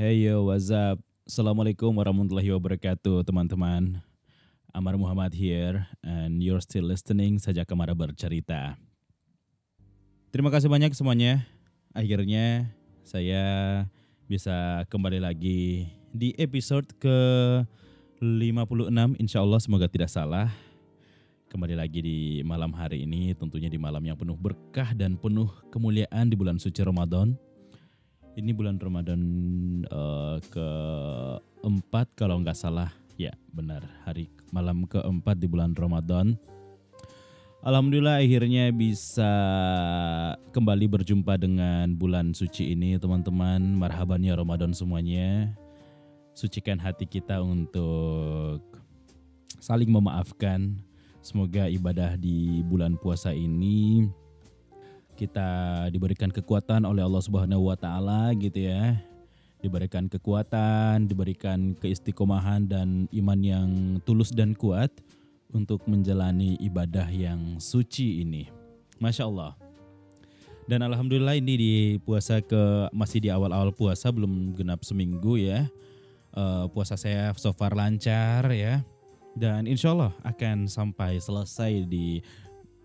Hey yo, what's up? Assalamualaikum warahmatullahi wabarakatuh, teman-teman. Amar Muhammad here, and you're still listening saja Kamara bercerita. Terima kasih banyak semuanya. Akhirnya saya bisa kembali lagi di episode ke 56 insya Allah semoga tidak salah. Kembali lagi di malam hari ini tentunya di malam yang penuh berkah dan penuh kemuliaan di bulan suci Ramadan. Ini bulan Ramadan uh, keempat kalau nggak salah. Ya benar hari malam keempat di bulan Ramadan. Alhamdulillah akhirnya bisa kembali berjumpa dengan bulan suci ini teman-teman. Marhaban ya Ramadan semuanya. Sucikan hati kita untuk saling memaafkan. Semoga ibadah di bulan puasa ini kita diberikan kekuatan oleh Allah Subhanahu wa taala gitu ya. Diberikan kekuatan, diberikan keistiqomahan dan iman yang tulus dan kuat untuk menjalani ibadah yang suci ini. Masya Allah. Dan alhamdulillah ini di puasa ke masih di awal-awal puasa belum genap seminggu ya. Uh, puasa saya so far lancar ya. Dan insya Allah akan sampai selesai di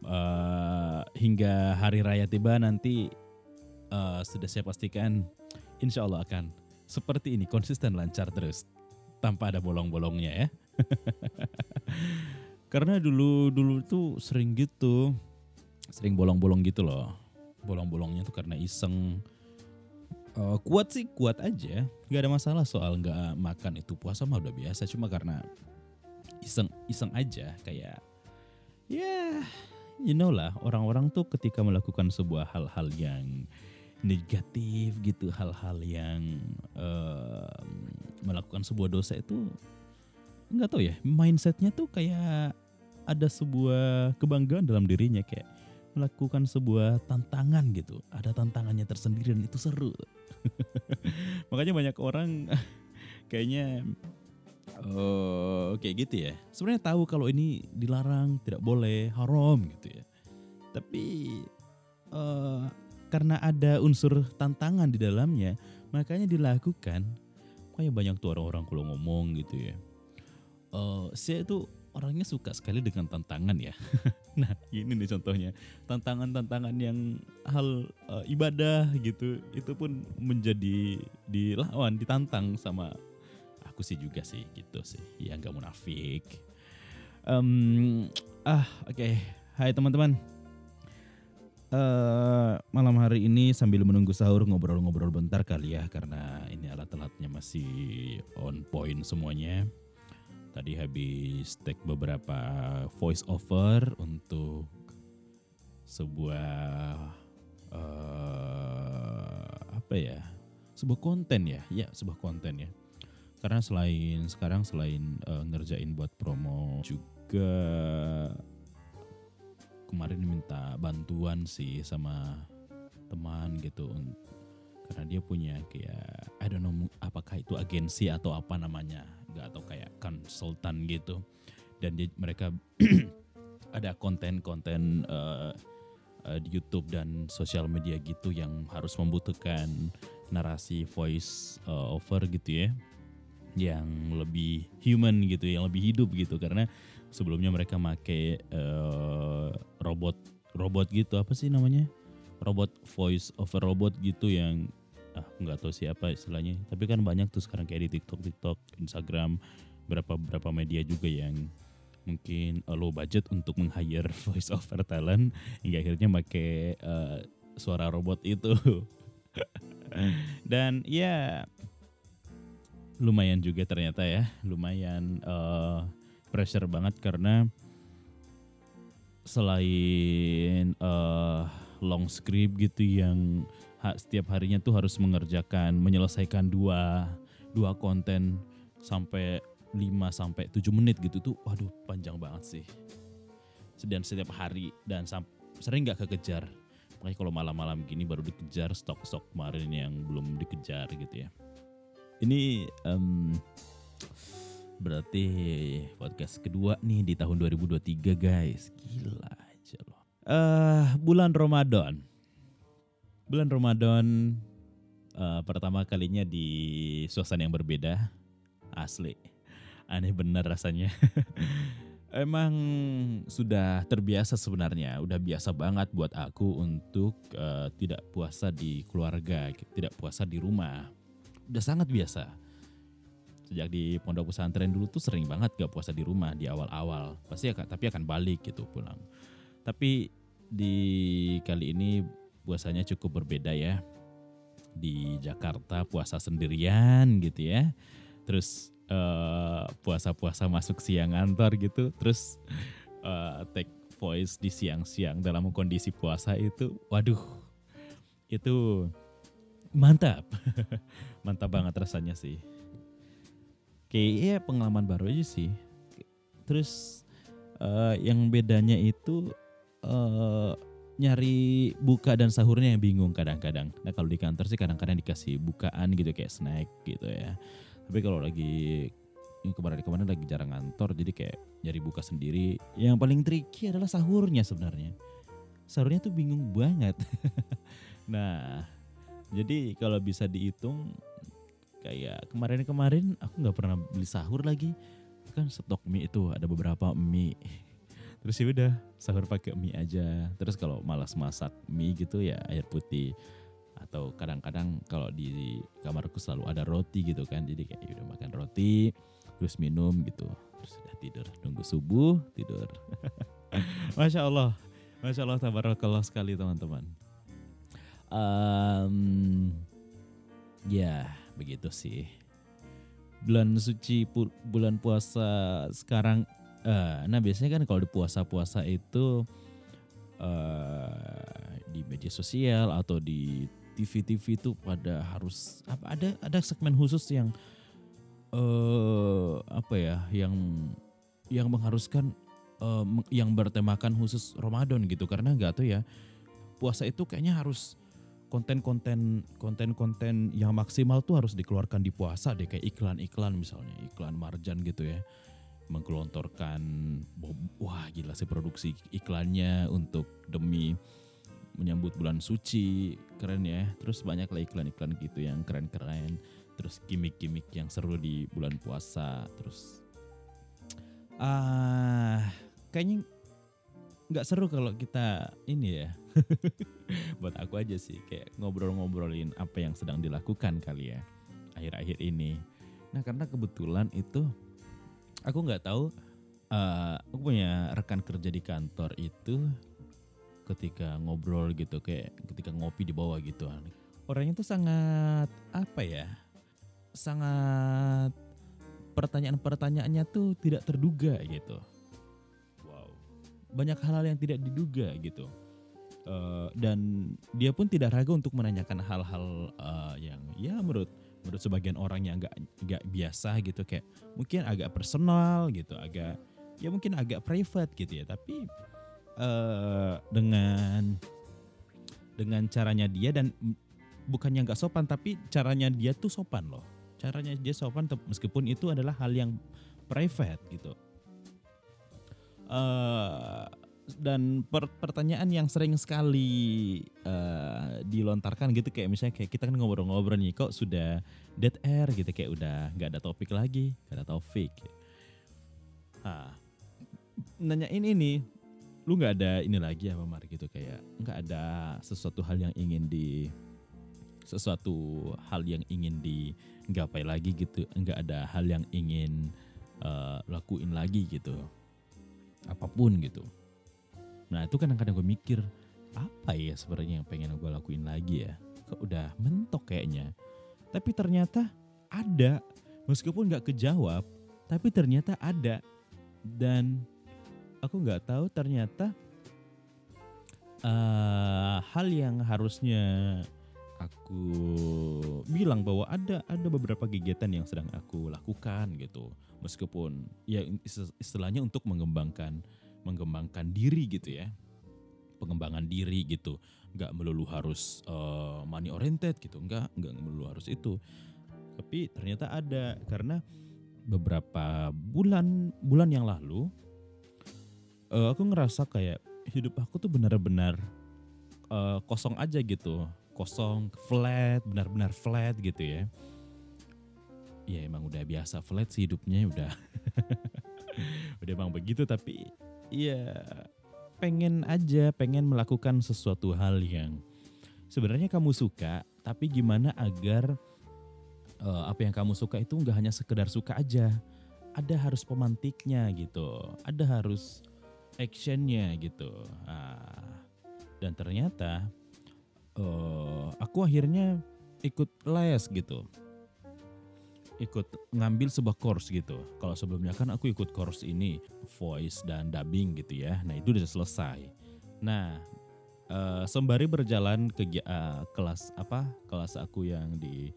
uh, hingga hari raya tiba nanti uh, sudah saya pastikan insya Allah akan seperti ini konsisten lancar terus tanpa ada bolong-bolongnya ya. Karena dulu dulu tuh sering gitu, sering bolong-bolong gitu loh. Bolong-bolongnya tuh karena iseng. Uh, kuat sih kuat aja, nggak ada masalah soal nggak makan itu puasa mah udah biasa. Cuma karena iseng iseng aja kayak ya yeah, you know lah orang-orang tuh ketika melakukan sebuah hal-hal yang negatif gitu hal-hal yang uh, melakukan sebuah dosa itu nggak tahu ya mindsetnya tuh kayak ada sebuah kebanggaan dalam dirinya kayak melakukan sebuah tantangan gitu. Ada tantangannya tersendiri dan itu seru. Makanya banyak orang kayaknya uh, kayak gitu ya. Sebenarnya tahu kalau ini dilarang, tidak boleh, haram gitu ya. Tapi uh, karena ada unsur tantangan di dalamnya, makanya dilakukan. Makanya banyak tuh orang-orang kalau ngomong gitu ya. Uh, saya tuh orangnya suka sekali dengan tantangan ya. nah ini nih contohnya tantangan-tantangan yang hal uh, ibadah gitu itu pun menjadi dilawan ditantang sama aku sih juga sih gitu sih ya nggak munafik. Um, ah oke okay. Hai teman-teman. Uh, malam hari ini sambil menunggu sahur ngobrol-ngobrol bentar kali ya karena ini alat-alatnya masih on point semuanya. Tadi habis take beberapa voice over untuk sebuah uh, apa ya? Sebuah konten ya, ya sebuah konten ya. Karena selain sekarang selain uh, ngerjain buat promo juga kemarin minta bantuan sih sama teman gitu karena dia punya kayak I don't know apakah itu agensi atau apa namanya nggak atau kayak konsultan gitu. Dan dia, mereka ada konten-konten uh, di YouTube dan sosial media gitu yang harus membutuhkan narasi voice uh, over gitu ya yang lebih human gitu yang lebih hidup gitu. Karena sebelumnya mereka make uh, robot robot gitu. Apa sih namanya? Robot voice over robot gitu yang ah nggak tahu siapa istilahnya. Tapi kan banyak tuh sekarang kayak di TikTok TikTok Instagram. Berapa berapa media juga yang mungkin uh, low budget untuk meng-hire voice over talent. Hingga akhirnya pakai uh, suara robot itu. Dan ya lumayan juga ternyata ya lumayan uh, pressure banget karena selain uh, long script gitu yang setiap harinya tuh harus mengerjakan menyelesaikan dua dua konten sampai 5 sampai 7 menit gitu tuh waduh panjang banget sih. Dan setiap hari dan sering nggak kekejar. Makanya kalau malam-malam gini baru dikejar stok-stok kemarin yang belum dikejar gitu ya. Ini um, berarti podcast kedua nih di tahun 2023 guys. Gila aja loh. Uh, bulan Ramadan bulan Ramadan uh, pertama kalinya di suasana yang berbeda. Asli. Aneh bener rasanya. Emang sudah terbiasa sebenarnya, udah biasa banget buat aku untuk uh, tidak puasa di keluarga, tidak puasa di rumah. Udah sangat biasa. Sejak di pondok pesantren dulu tuh sering banget gak puasa di rumah di awal-awal. Pasti akan, tapi akan balik gitu pulang. Tapi di kali ini puasanya cukup berbeda ya. Di Jakarta puasa sendirian gitu ya. Terus uh, puasa-puasa masuk siang kantor gitu, terus uh, take voice di siang-siang dalam kondisi puasa itu, waduh, itu mantap, mantap banget rasanya sih. Kayaknya pengalaman baru aja sih. Terus uh, yang bedanya itu uh, nyari buka dan sahurnya yang bingung kadang-kadang. Nah kalau di kantor sih kadang-kadang dikasih bukaan gitu kayak snack gitu ya tapi kalau lagi kemarin-kemarin lagi jarang ngantor jadi kayak nyari buka sendiri yang paling tricky adalah sahurnya sebenarnya sahurnya tuh bingung banget nah jadi kalau bisa dihitung kayak kemarin-kemarin aku nggak pernah beli sahur lagi. Kan stok mie itu ada beberapa mie. Terus ya udah sahur pakai mie aja. Terus kalau malas masak mie gitu ya air putih. Atau kadang-kadang kalau di kamarku selalu ada roti gitu kan. Jadi kayak ya udah makan roti terus minum gitu. Terus sudah tidur nunggu subuh tidur. Masya Allah. Masya Allah tabarakallah sekali teman-teman um, ya begitu sih. Bulan suci pu bulan puasa sekarang uh, nah biasanya kan kalau di puasa-puasa itu uh, di media sosial atau di TV-TV itu pada harus apa ada ada segmen khusus yang uh, apa ya yang yang mengharuskan uh, yang bertemakan khusus Ramadan gitu. Karena enggak tuh ya puasa itu kayaknya harus konten-konten konten-konten yang maksimal tuh harus dikeluarkan di puasa deh kayak iklan-iklan misalnya iklan marjan gitu ya. Menggelontorkan wah gila sih produksi iklannya untuk demi menyambut bulan suci keren ya. Terus banyak lah iklan-iklan gitu yang keren-keren. Terus gimmick-gimmick yang seru di bulan puasa terus ah uh, kayaknya nggak seru kalau kita ini ya buat aku aja sih kayak ngobrol-ngobrolin apa yang sedang dilakukan kali ya akhir-akhir ini. Nah karena kebetulan itu aku nggak tahu uh, aku punya rekan kerja di kantor itu ketika ngobrol gitu kayak ketika ngopi di bawah gitu. Orangnya tuh sangat apa ya sangat pertanyaan-pertanyaannya tuh tidak terduga gitu. Wow. Banyak hal-hal yang tidak diduga gitu uh, dan dia pun tidak ragu untuk menanyakan hal-hal uh, yang ya menurut menurut sebagian orang yang nggak nggak biasa gitu kayak mungkin agak personal gitu agak ya mungkin agak private gitu ya. Tapi uh, dengan dengan caranya dia dan bukannya nggak sopan tapi caranya dia tuh sopan loh. Caranya dia sopan meskipun itu adalah hal yang private gitu. Uh, dan per pertanyaan yang sering sekali uh, dilontarkan gitu kayak misalnya kayak kita kan ngobrol-ngobrol nih kok sudah dead air gitu kayak udah nggak ada topik lagi nggak ada topik. Ah nanyain ini lu nggak ada ini lagi apa Mar gitu kayak nggak ada sesuatu hal yang ingin di sesuatu hal yang ingin digapai lagi gitu nggak ada hal yang ingin uh, lakuin lagi gitu apa pun gitu nah itu kadang-kadang gue mikir apa ya sebenarnya yang pengen gue lakuin lagi ya? Kok udah mentok kayaknya. Tapi ternyata ada meskipun nggak kejawab tapi ternyata ada. Dan aku nggak tahu ternyata uh, hal yang harusnya aku bilang bahwa ada ada beberapa kegiatan yang sedang aku lakukan gitu. Meskipun ya istilahnya untuk mengembangkan mengembangkan diri gitu ya. Pengembangan diri gitu. Nggak melulu harus uh, money oriented gitu. Nggak nggak melulu harus itu. Tapi ternyata ada. Karena beberapa bulan bulan yang lalu uh, aku ngerasa kayak hidup aku tuh benar-benar uh, kosong aja gitu. Kosong, flat, benar-benar flat gitu ya. Ya emang udah biasa flat sih hidupnya udah. udah emang begitu tapi ya pengen aja, pengen melakukan sesuatu hal yang sebenarnya kamu suka, tapi gimana agar uh, apa yang kamu suka itu nggak hanya sekedar suka aja, ada harus pemantiknya gitu, ada harus actionnya gitu. Nah, dan ternyata uh, aku akhirnya ikut les gitu ikut ngambil sebuah course gitu. Kalau sebelumnya kan aku ikut course ini voice dan dubbing gitu ya. Nah itu udah selesai. Nah uh, sembari berjalan ke uh, kelas apa kelas aku yang di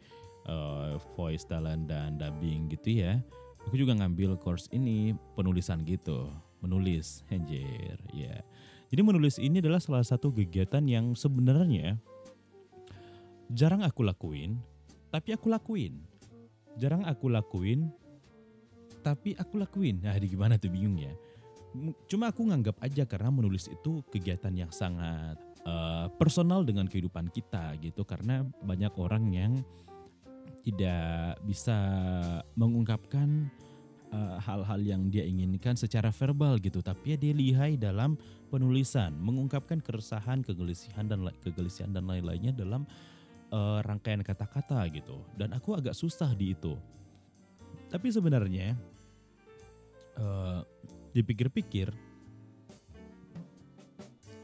uh, voice talent dan dubbing gitu ya. Aku juga ngambil course ini penulisan gitu, menulis, anjir, ya. Yeah. Jadi menulis ini adalah salah satu kegiatan yang sebenarnya jarang aku lakuin, tapi aku lakuin. Jarang aku lakuin, tapi aku lakuin. Nah, di gimana tuh bingung ya. Cuma aku nganggap aja karena menulis itu kegiatan yang sangat uh, personal dengan kehidupan kita gitu. Karena banyak orang yang tidak bisa mengungkapkan eh, hal-hal uh, yang dia inginkan secara verbal gitu tapi ya dia lihai dalam penulisan, mengungkapkan keresahan, kegelisahan dan kegelisahan dan lain-lainnya dalam uh, rangkaian kata-kata gitu. Dan aku agak susah di itu. Tapi sebenarnya uh, dipikir-pikir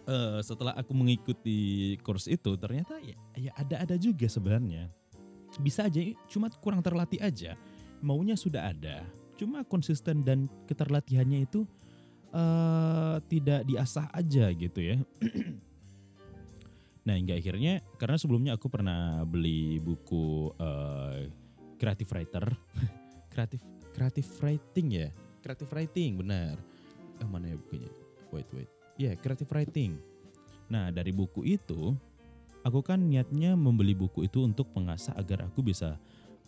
uh, setelah aku mengikuti course itu ternyata ya, ya ada-ada juga sebenarnya. Bisa aja cuma kurang terlatih aja. Maunya sudah ada. Cuma konsisten dan keterlatihannya itu uh, tidak diasah aja gitu ya. nah hingga akhirnya karena sebelumnya aku pernah beli buku uh, creative writer, kreatif creative writing ya, creative writing benar. Eh mana ya bukunya? Wait wait, ya yeah, creative writing. Nah dari buku itu aku kan niatnya membeli buku itu untuk mengasah agar aku bisa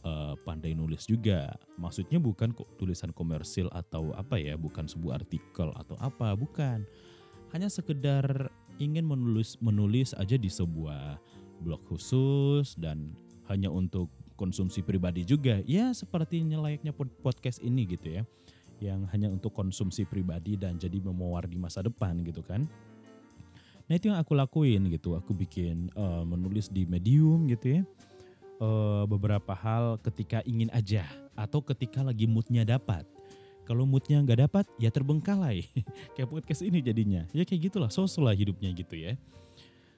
uh, pandai nulis juga. Maksudnya bukan kok tulisan komersil atau apa ya, bukan sebuah artikel atau apa, bukan. Hanya sekedar ingin menulis menulis aja di sebuah blog khusus dan hanya untuk konsumsi pribadi juga. Ya sepertinya layaknya podcast ini gitu ya. Yang hanya untuk konsumsi pribadi dan jadi memuar di masa depan gitu kan. Nah itu yang aku lakuin gitu. Aku bikin uh, menulis di Medium gitu ya uh, beberapa hal ketika ingin aja atau ketika lagi moodnya dapat. Kalau moodnya nggak dapat, ya terbengkalai. kayak podcast ini jadinya. Ya kayak gitulah, sosok lah hidupnya gitu ya.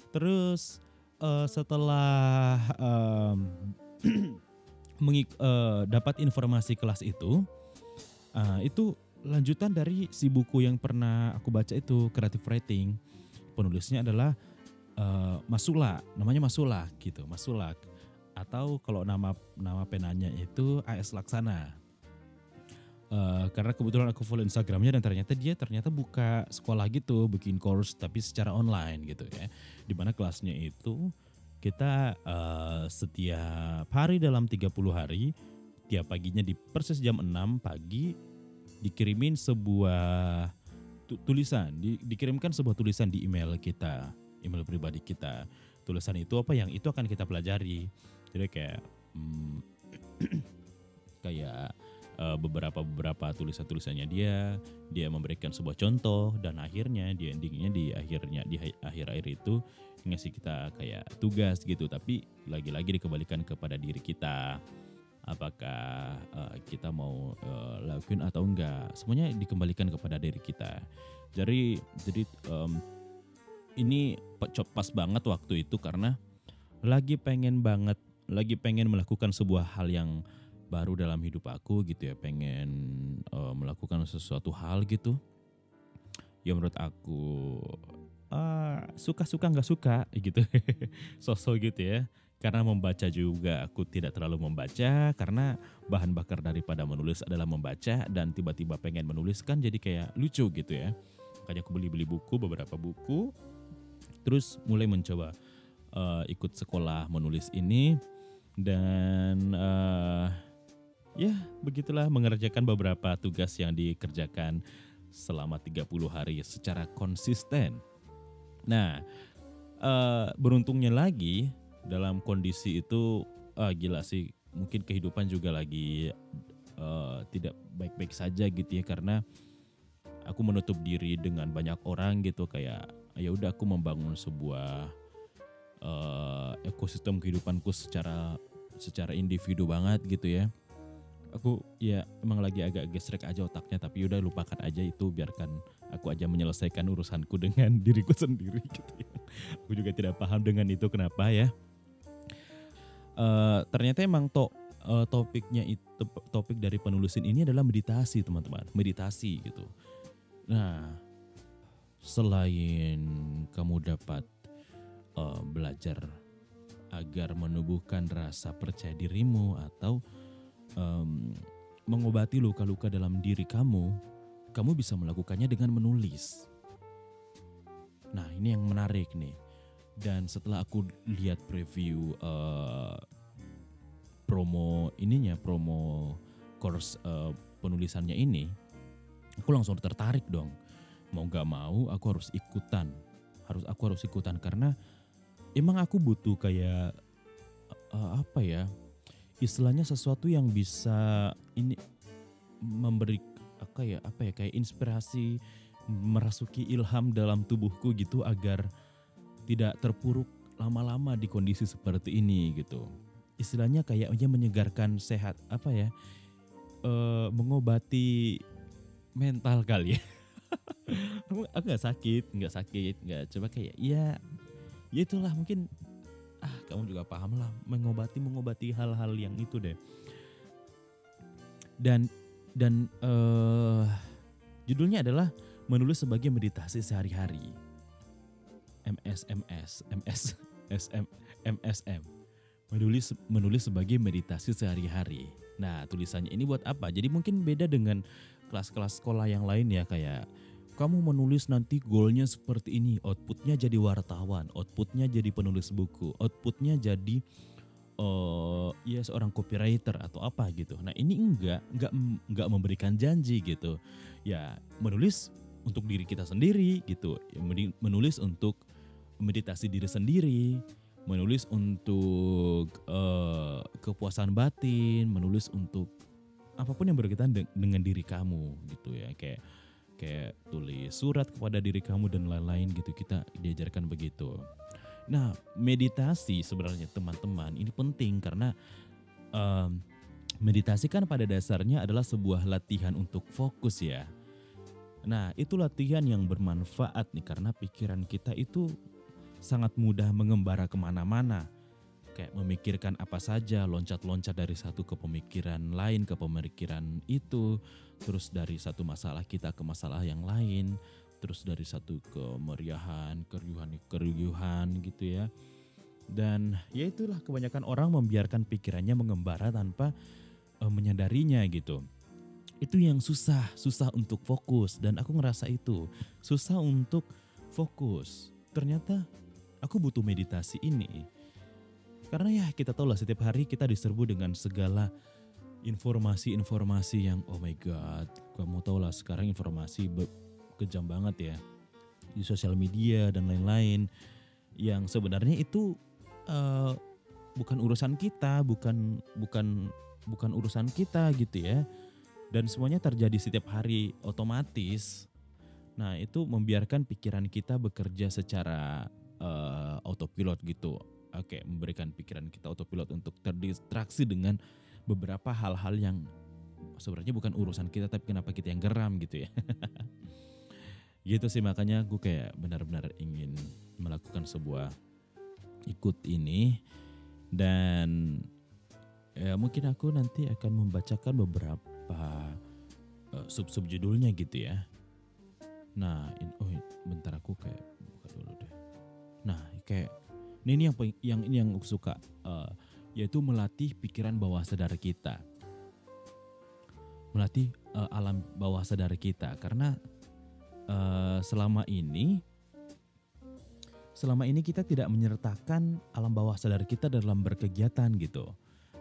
Terus uh, setelah um, mengik uh, dapat informasi kelas itu, uh, itu lanjutan dari si buku yang pernah aku baca itu Creative Writing. Penulisnya adalah uh, Masula, namanya Masula gitu, Masula atau kalau nama nama penanya itu AS Laksana. Uh, karena kebetulan aku follow Instagramnya dan ternyata dia ternyata buka sekolah gitu, bikin course tapi secara online gitu ya. Di mana kelasnya itu kita uh, setiap hari dalam 30 hari, tiap paginya di persis jam 6 pagi dikirimin sebuah tulisan, di, dikirimkan sebuah tulisan di email kita, email pribadi kita. Tulisan itu apa yang itu akan kita pelajari jadi kayak hmm, kayak uh, beberapa beberapa tulisan tulisannya dia dia memberikan sebuah contoh dan akhirnya di endingnya di akhirnya di akhir akhir itu ngasih kita kayak tugas gitu. Tapi lagi-lagi dikembalikan kepada diri kita. Apakah uh, kita mau uh, lakuin atau enggak. Semuanya dikembalikan kepada diri kita. Jadi jadi um, ini pas banget waktu itu karena lagi pengen banget lagi pengen melakukan sebuah hal yang baru dalam hidup aku gitu ya pengen uh, melakukan sesuatu hal gitu. Ya menurut aku uh, suka-suka nggak suka gitu. Sosok gitu ya. Karena membaca juga aku tidak terlalu membaca karena bahan bakar daripada menulis adalah membaca dan tiba-tiba pengen menuliskan jadi kayak lucu gitu ya. Makanya aku beli-beli buku beberapa buku. Terus mulai mencoba uh, ikut sekolah menulis ini. Dan uh, ya begitulah mengerjakan beberapa tugas yang dikerjakan selama 30 hari secara konsisten. Nah, uh, beruntungnya lagi dalam kondisi itu ah, gila sih mungkin kehidupan juga lagi uh, tidak baik-baik saja gitu ya karena aku menutup diri dengan banyak orang gitu kayak ya udah aku membangun sebuah uh, ekosistem kehidupanku secara secara individu banget gitu ya aku ya emang lagi agak gesrek aja otaknya tapi udah lupakan aja itu biarkan aku aja menyelesaikan urusanku dengan diriku sendiri gitu ya. Aku juga tidak paham dengan itu kenapa ya. Uh, ternyata emang to, uh, topiknya itu topik dari penulisin ini adalah meditasi teman-teman, meditasi gitu. Nah, selain kamu dapat uh, belajar agar menumbuhkan rasa percaya dirimu atau um, mengobati luka-luka dalam diri kamu, kamu bisa melakukannya dengan menulis. Nah, ini yang menarik nih. Dan setelah aku lihat preview uh, promo ininya, promo course uh, penulisannya ini, aku langsung tertarik dong. Mau gak mau, aku harus ikutan. Harus aku harus ikutan karena emang aku butuh kayak uh, apa ya? Istilahnya sesuatu yang bisa ini memberi apa ya apa ya kayak inspirasi merasuki ilham dalam tubuhku gitu agar tidak terpuruk lama-lama di kondisi seperti ini gitu. Istilahnya kayaknya menyegarkan sehat apa ya e, mengobati mental kali ya. Aku nggak sakit nggak sakit nggak coba kayak ya ya itulah mungkin kamu juga paham lah mengobati mengobati hal-hal yang itu deh. Dan dan uh, judulnya adalah menulis sebagai meditasi sehari-hari. MSMS MS SM MSM menulis menulis sebagai meditasi sehari-hari. Nah tulisannya ini buat apa? Jadi mungkin beda dengan kelas-kelas sekolah yang lain ya kayak kamu menulis nanti goalnya seperti ini, outputnya jadi wartawan, outputnya jadi penulis buku, outputnya jadi uh, ya seorang copywriter atau apa gitu. Nah ini enggak, enggak enggak memberikan janji gitu. Ya menulis untuk diri kita sendiri gitu, ya, menulis untuk meditasi diri sendiri, menulis untuk uh, kepuasan batin, menulis untuk apa pun yang berkaitan dengan diri kamu gitu ya kayak kayak tulis surat kepada diri kamu dan lain-lain gitu kita diajarkan begitu. Nah meditasi sebenarnya teman-teman ini penting karena um, meditasi kan pada dasarnya adalah sebuah latihan untuk fokus ya. Nah itu latihan yang bermanfaat nih karena pikiran kita itu sangat mudah mengembara ke mana-mana kayak memikirkan apa saja, loncat-loncat dari satu ke pemikiran lain ke pemikiran itu, terus dari satu masalah kita ke masalah yang lain, terus dari satu kemeriahan, keriuhan, keriuhan gitu ya. Dan ya itulah kebanyakan orang membiarkan pikirannya mengembara tanpa uh, menyadarinya gitu. Itu yang susah, susah untuk fokus dan aku ngerasa itu susah untuk fokus. Ternyata aku butuh meditasi ini karena ya kita tahu lah setiap hari kita diserbu dengan segala informasi-informasi yang oh my god, kamu tahu lah sekarang informasi kejam banget ya di sosial media dan lain-lain yang sebenarnya itu uh, bukan urusan kita, bukan bukan bukan urusan kita gitu ya. Dan semuanya terjadi setiap hari otomatis. Nah, itu membiarkan pikiran kita bekerja secara uh, autopilot gitu oke memberikan pikiran kita autopilot untuk terdistraksi dengan beberapa hal-hal yang sebenarnya bukan urusan kita tapi kenapa kita yang geram gitu ya. gitu sih makanya gue kayak benar-benar ingin melakukan sebuah ikut ini dan ya mungkin aku nanti akan membacakan beberapa uh, sub-sub judulnya gitu ya. Nah, in, oh Nah, ini yang yang ini yang aku suka uh, yaitu melatih pikiran bawah sadar kita. Melatih uh, alam bawah sadar kita karena uh, selama ini selama ini kita tidak menyertakan alam bawah sadar kita dalam berkegiatan gitu.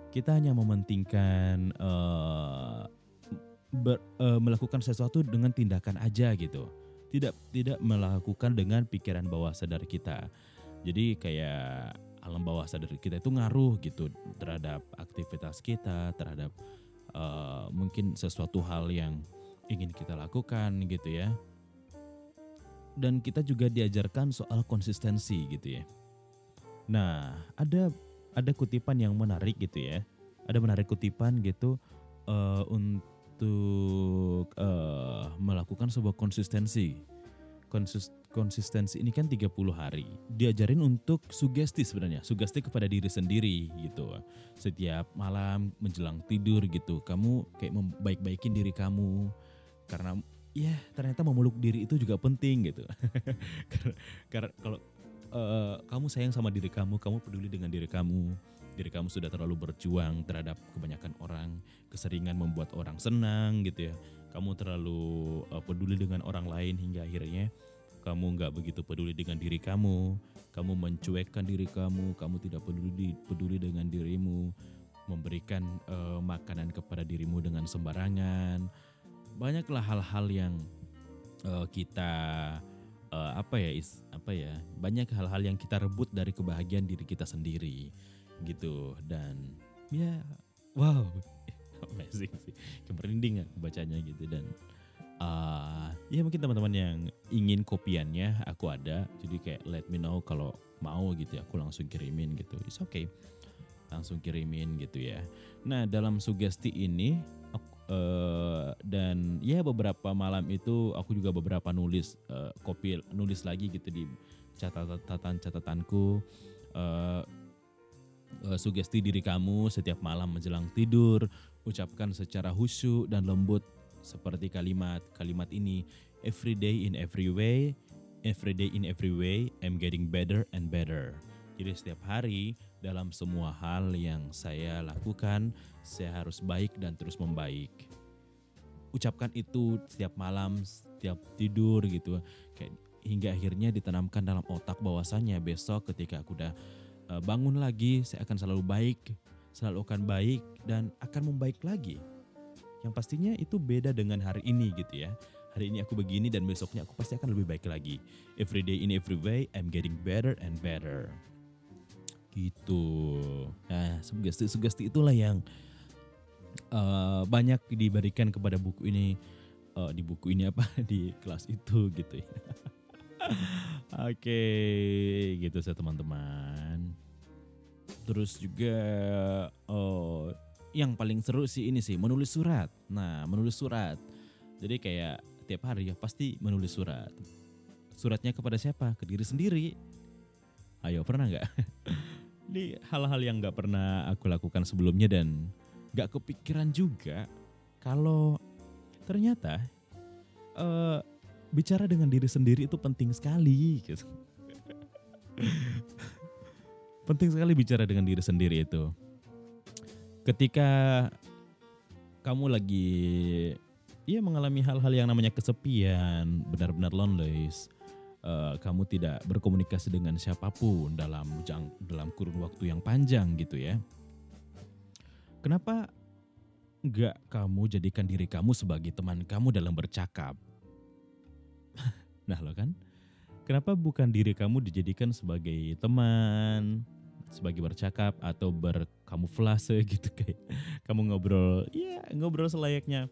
Kita hanya mementingkan uh, ber, uh, melakukan sesuatu dengan tindakan aja gitu. Tidak tidak melakukan dengan pikiran bawah sadar kita. Jadi kayak alam bawah sadar kita itu ngaruh gitu terhadap aktivitas kita, terhadap uh, mungkin sesuatu hal yang ingin kita lakukan gitu ya. Dan kita juga diajarkan soal konsistensi gitu ya. Nah, ada ada kutipan yang menarik gitu ya. Ada menarik kutipan gitu uh, untuk uh, melakukan sebuah konsistensi. Konsis, konsistensi ini kan 30 hari. Diajarin untuk sugesti sebenarnya, sugesti kepada diri sendiri gitu. Setiap malam menjelang tidur gitu, kamu kayak membaik-baikin diri kamu karena ya ternyata memeluk diri itu juga penting gitu. karena, kalau uh, kamu sayang sama diri kamu, kamu peduli dengan diri kamu, diri kamu sudah terlalu berjuang terhadap kebanyakan orang, keseringan membuat orang senang gitu ya. Kamu terlalu uh, peduli dengan orang lain hingga akhirnya kamu nggak begitu peduli dengan diri kamu, kamu mencuekkan diri kamu, kamu tidak peduli peduli dengan dirimu, memberikan uh, makanan kepada dirimu dengan sembarangan. Banyaklah hal-hal yang uh, kita uh, apa ya is apa ya banyak hal-hal yang kita rebut dari kebahagiaan diri kita sendiri gitu dan ya wow amazing sih kemerinding bacanya gitu dan uh, ya mungkin teman-teman yang ingin kopiannya aku ada. Jadi kayak let me know kalau mau gitu ya aku langsung kirimin gitu. It's okay. Langsung kirimin gitu ya. Nah dalam sugesti ini uh, dan ya beberapa malam itu aku juga beberapa nulis uh, kopi nulis lagi gitu di catatan catatanku uh, uh, sugesti diri kamu setiap malam menjelang tidur, ucapkan secara khusyuk dan lembut seperti kalimat-kalimat ini. Every day in every way, every day in every way, I'm getting better and better. Jadi setiap hari dalam semua hal yang saya lakukan, saya harus baik dan terus membaik. Ucapkan itu setiap malam, setiap tidur gitu. Kayak hingga akhirnya ditanamkan dalam otak bahwasannya besok ketika aku udah Eh, bangun lagi, saya akan selalu baik, selalu akan baik dan akan membaik lagi. Yang pastinya itu beda dengan hari ini gitu ya. Hari ini aku begini dan besoknya aku pasti akan lebih baik lagi. Every day in every way I'm getting better and better. Gitu. Nah, sugesti-sugesti itulah yang uh, banyak diberikan kepada buku ini uh, di buku ini apa di kelas itu gitu ya. Oke, gitu saya teman-teman. Terus juga oh yang paling seru sih ini sih menulis surat. Nah, menulis surat. Jadi kayak tiap hari ya pasti menulis surat. Suratnya kepada siapa? Ke diri sendiri. Ayo pernah nggak? Ini hal-hal yang nggak pernah aku lakukan sebelumnya dan nggak kepikiran juga kalau ternyata uh, bicara dengan diri sendiri itu penting sekali gitu. penting sekali bicara dengan diri sendiri itu. Ketika kamu lagi ya mengalami hal-hal yang namanya kesepian, benar-benar lonely, uh, kamu tidak berkomunikasi dengan siapa pun dalam jang, dalam kurun waktu yang panjang gitu ya. Kenapa nggak kamu jadikan diri kamu sebagai teman kamu dalam bercakap? Nah lo kan, kenapa bukan diri kamu dijadikan sebagai teman, sebagai bercakap atau berkamuflase gitu kayak kamu ngobrol, ya ngobrol selayaknya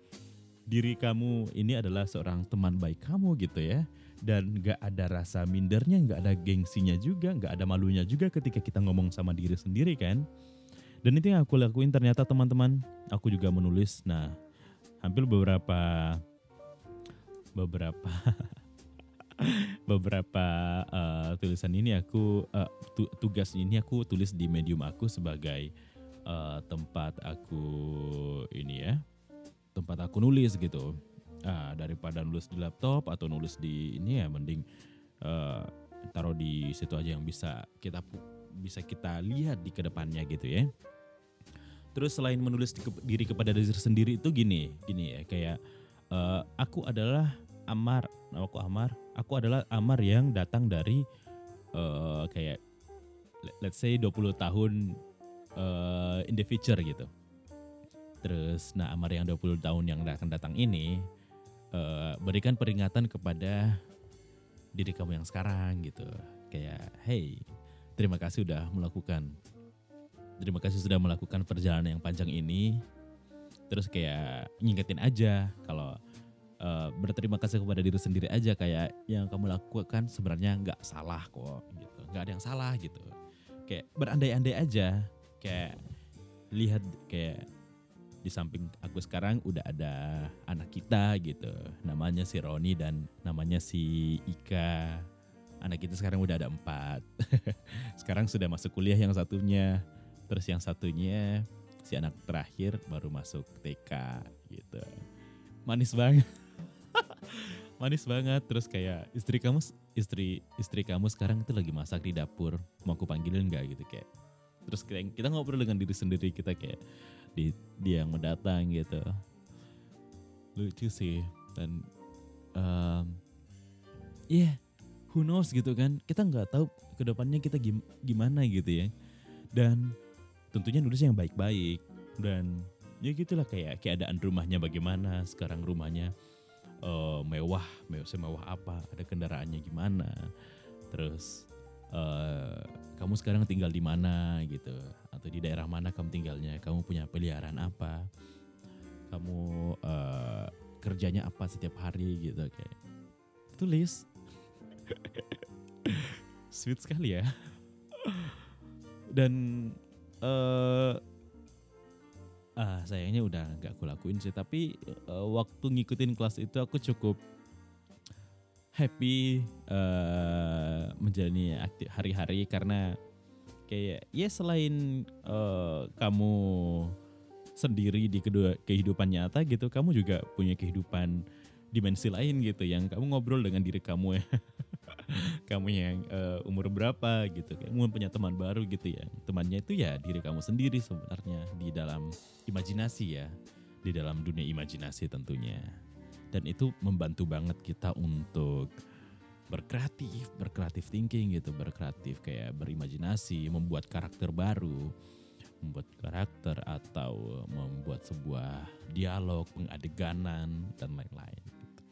diri kamu ini adalah seorang teman baik kamu gitu ya dan gak ada rasa mindernya, gak ada gengsinya juga, gak ada malunya juga ketika kita ngomong sama diri sendiri kan. Dan itu yang aku lakuin ternyata teman-teman, aku juga menulis. Nah, hampir beberapa beberapa beberapa uh, tulisan ini aku uh, tu, tugas ini aku tulis di medium aku sebagai uh, tempat aku ini ya tempat aku nulis gitu. Uh, daripada nulis di laptop atau nulis di ini ya mending uh, taruh di situ aja yang bisa kita bisa kita lihat di ke depannya gitu ya. Terus selain menulis diri kepada diri sendiri itu gini gini ya kayak uh, aku adalah Amar aku Amar aku adalah Amar yang datang dari uh, kayak let's say 20 tahun uh, in the future gitu. Terus nah Amar yang 20 tahun yang akan datang ini uh, berikan peringatan kepada diri kamu yang sekarang gitu. Kayak hey, terima kasih sudah melakukan terima kasih sudah melakukan perjalanan yang panjang ini terus kayak ngingetin aja kalau uh, berterima kasih kepada diri sendiri aja kayak yang kamu lakukan sebenarnya nggak salah kok gitu. Nggak ada yang salah gitu. Kayak berandai-andai aja. Kayak lihat kayak di samping aku sekarang udah ada anak kita gitu. Namanya si Roni dan namanya si Ika. Anak kita sekarang udah ada empat. Sekarang sudah masuk kuliah yang satunya. Terus yang satunya si anak terakhir baru masuk TK gitu. Manis banget manis banget. Terus kayak istri kamu istri istri kamu sekarang itu lagi masak di dapur. Mau aku panggilin nggak? Gitu kayak. Terus kayak kita ngobrol dengan diri sendiri kita kayak di dia yang mendatang gitu. Lucu sih. Dan um, ya yeah, who knows gitu kan. Kita nggak tahu ke depannya kita gim gimana gitu ya. Dan tentunya nulis yang baik-baik. Dan ya gitulah kayak keadaan rumahnya bagaimana sekarang rumahnya uh, mewah mewah semewah apa ada kendaraannya gimana terus uh, kamu sekarang tinggal di mana gitu atau di daerah mana kamu tinggalnya kamu punya peliharaan apa kamu uh, kerjanya apa setiap hari gitu kayak tulis sweet sekali ya. Dan uh, ah sayangnya udah nggak aku lakuin sih. Tapi uh, waktu ngikutin kelas itu aku cukup happy uh, menjalani aktif hari-hari karena kayak ya selain uh, kamu sendiri di kedua kehidupan nyata gitu kamu juga punya kehidupan dimensi lain gitu yang kamu ngobrol dengan diri kamu ya kamu yang uh, umur berapa gitu kamu punya teman baru gitu ya temannya itu ya diri kamu sendiri sebenarnya di dalam imajinasi ya di dalam dunia imajinasi tentunya dan itu membantu banget kita untuk berkreatif, berkreatif thinking gitu, berkreatif kayak berimajinasi, membuat karakter baru, membuat karakter atau membuat sebuah dialog, pengadeganan dan lain-lain. Gitu.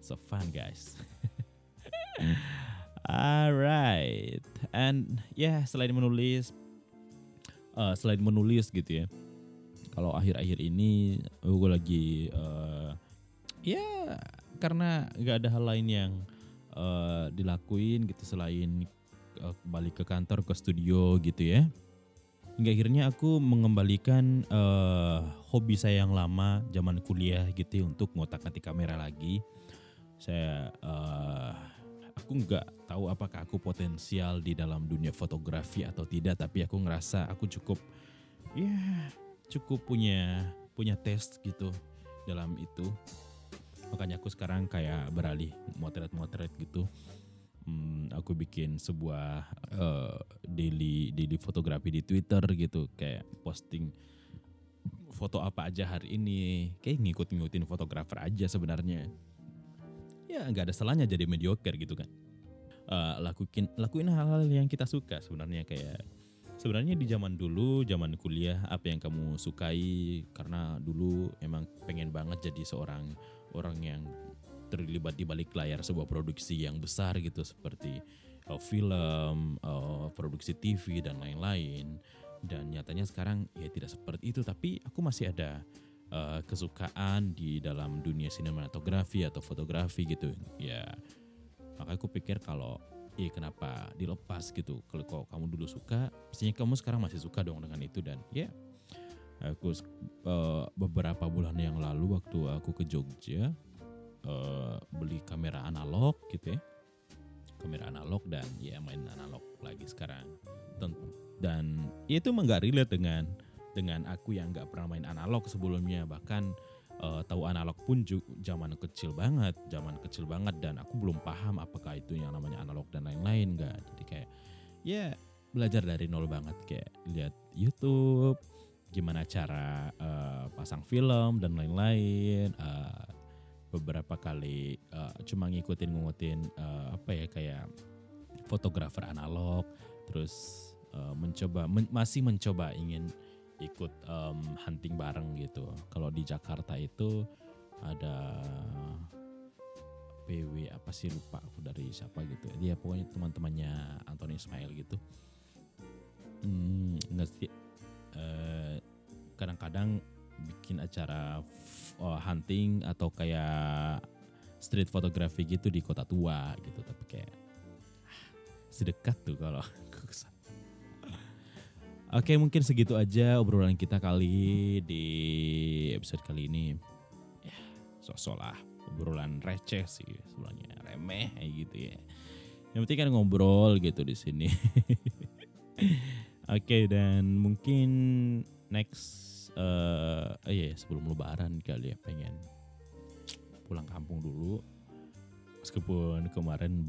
So fun guys. Alright, and ya yeah, selain menulis, uh, selain menulis gitu ya, kalau akhir-akhir ini gue lagi uh, ya karena nggak ada hal lain yang uh, dilakuin gitu selain uh, balik ke kantor ke studio gitu ya. Hingga akhirnya aku mengembalikan uh, hobi saya yang lama zaman kuliah gitu ya, untuk ngotak-atik kamera lagi. Saya uh, aku nggak tahu apakah aku potensial di dalam dunia fotografi atau tidak tapi aku ngerasa aku cukup ya cukup punya punya tes gitu dalam itu. Makanya aku sekarang kayak beralih motret-motret gitu. Hmm, aku bikin sebuah uh, daily daily fotografi di Twitter gitu kayak posting foto apa aja hari ini kayak ngikut-ngikutin fotografer aja sebenarnya. Ya nggak ada salahnya jadi mediocre gitu kan uh, lakuin lakuin hal-hal yang kita suka sebenarnya kayak sebenarnya di zaman dulu zaman kuliah apa yang kamu sukai karena dulu emang pengen banget jadi seorang orang yang terlibat di balik layar sebuah produksi yang besar gitu seperti uh, film, uh, produksi TV dan lain-lain. Dan nyatanya sekarang ya tidak seperti itu, tapi aku masih ada uh, kesukaan di dalam dunia sinematografi atau fotografi gitu. Ya, maka aku pikir kalau ya kenapa dilepas gitu. Kalau kamu dulu suka, pastinya kamu sekarang masih suka dong dengan itu. Dan ya aku uh, beberapa bulan yang lalu waktu aku ke Jogja uh, beli kamera analog gitu ya. Kamera analog dan ya main analog lagi sekarang. Dan itu emang gak relate dengan dengan aku yang nggak pernah main analog sebelumnya. Bahkan uh, tahu analog pun zaman kecil banget zaman kecil banget dan aku belum paham apakah itu yang namanya analog dan lain-lain nggak. Jadi kayak ya belajar dari nol banget. Kayak lihat YouTube gimana cara uh, pasang film dan lain-lain. Uh, beberapa kali uh, cuma ngikutin ngikutin uh, apa ya kayak fotografer analog. Terus uh, mencoba men masih mencoba ingin ikut um, hunting bareng gitu. Kalau di Jakarta itu ada PW apa sih lupa aku dari siapa gitu. Dia pokoknya teman-temannya Anthony Ismail gitu. Hmm, sih eh, kadang-kadang bikin acara oh, hunting atau kayak street photography gitu di kota tua gitu. Tapi kayak ah, sedekat tuh kalau Oke mungkin segitu aja obrolan kita kali di episode kali ini. Ya sok-sok lah obrolan receh sih sebenarnya remeh gitu ya. Yang penting kan ngobrol gitu di sini. Oke dan mungkin next uh, iya sebelum lebaran kali ya pengen pulang kampung dulu. Meskipun kemarin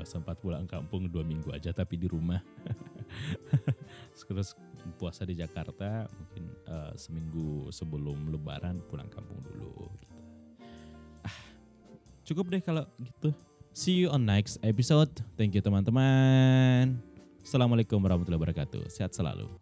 sempat pulang kampung dua minggu aja tapi di rumah. terus puasa di Jakarta mungkin uh, seminggu sebelum Lebaran pulang kampung dulu gitu. Ah, cukup deh kalau gitu. See you on next episode. Thank you teman-teman. Assalamualaikum warahmatullahi wabarakatuh. Sehat selalu.